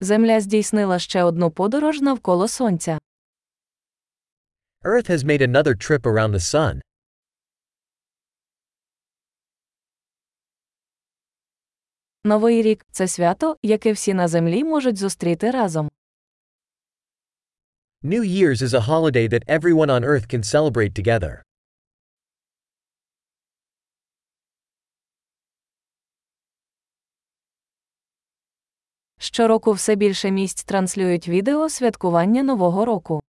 Земля здійснила ще одну подорож навколо сонця. Earth has made another trip around the sun. Новий рік це свято, яке всі на землі можуть зустріти разом. New Year's is a holiday that everyone on Earth can celebrate together. Щороку все більше місць транслюють відео святкування Нового року.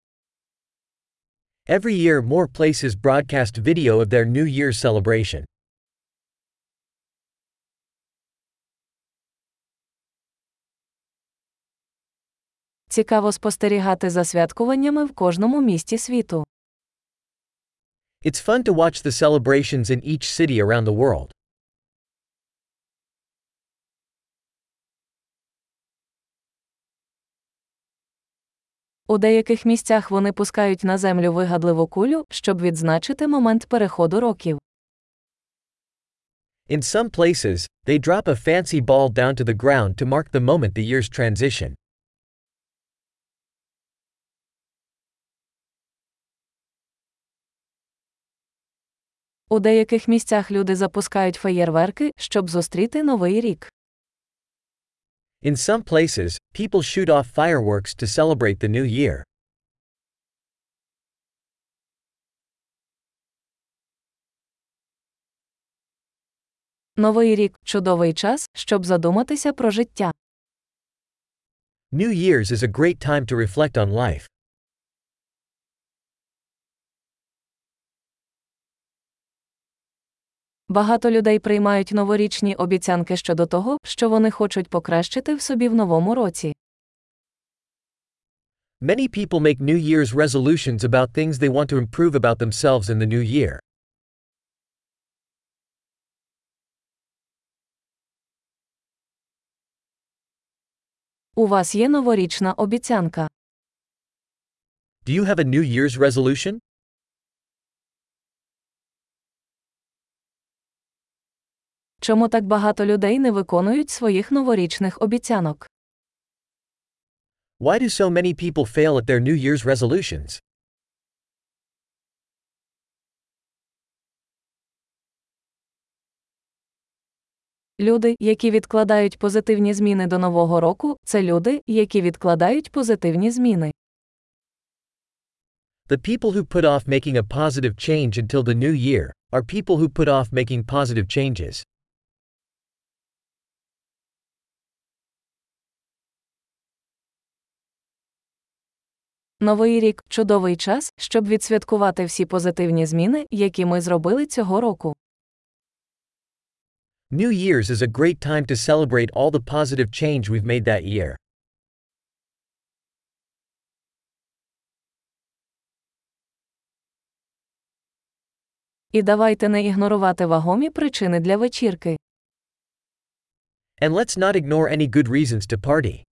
Every year, more places broadcast video of their New Year's celebration. Цікаво спостерігати за святкуваннями в кожному місті світу. It's fun to watch the celebrations in each city around the world. У деяких місцях вони пускають на землю вигадливу кулю, щоб відзначити момент переходу років. In some places, they drop a fancy ball down to the ground to mark the moment the year's transition. У деяких місцях люди запускають феєрверки, щоб зустріти новий рік. In some places, people shoot off fireworks to celebrate the new year. Новий рік чудовий час, щоб задуматися про життя. New Year's is a great time to reflect on life. Багато людей приймають новорічні обіцянки щодо того, що вони хочуть покращити в собі в новому році. Many people make New Year's resolutions about things they want to improve about themselves in the new year. У вас є новорічна обіцянка. Do you have a New Year's resolution? Чому так багато людей не виконують своїх новорічних обіцянок? Why do so many people fail at their New Year's resolutions? Люди, які відкладають позитивні зміни до нового року, це люди, які відкладають позитивні зміни. The people who put off making a positive change until the new year are people who put off making positive changes. Новий рік чудовий час, щоб відсвяткувати всі позитивні зміни, які ми зробили цього року. New Year's is a great time to celebrate all the positive change we've made that year. І давайте не ігнорувати вагомі причини для вечірки. And let's not ignore any good reasons to party.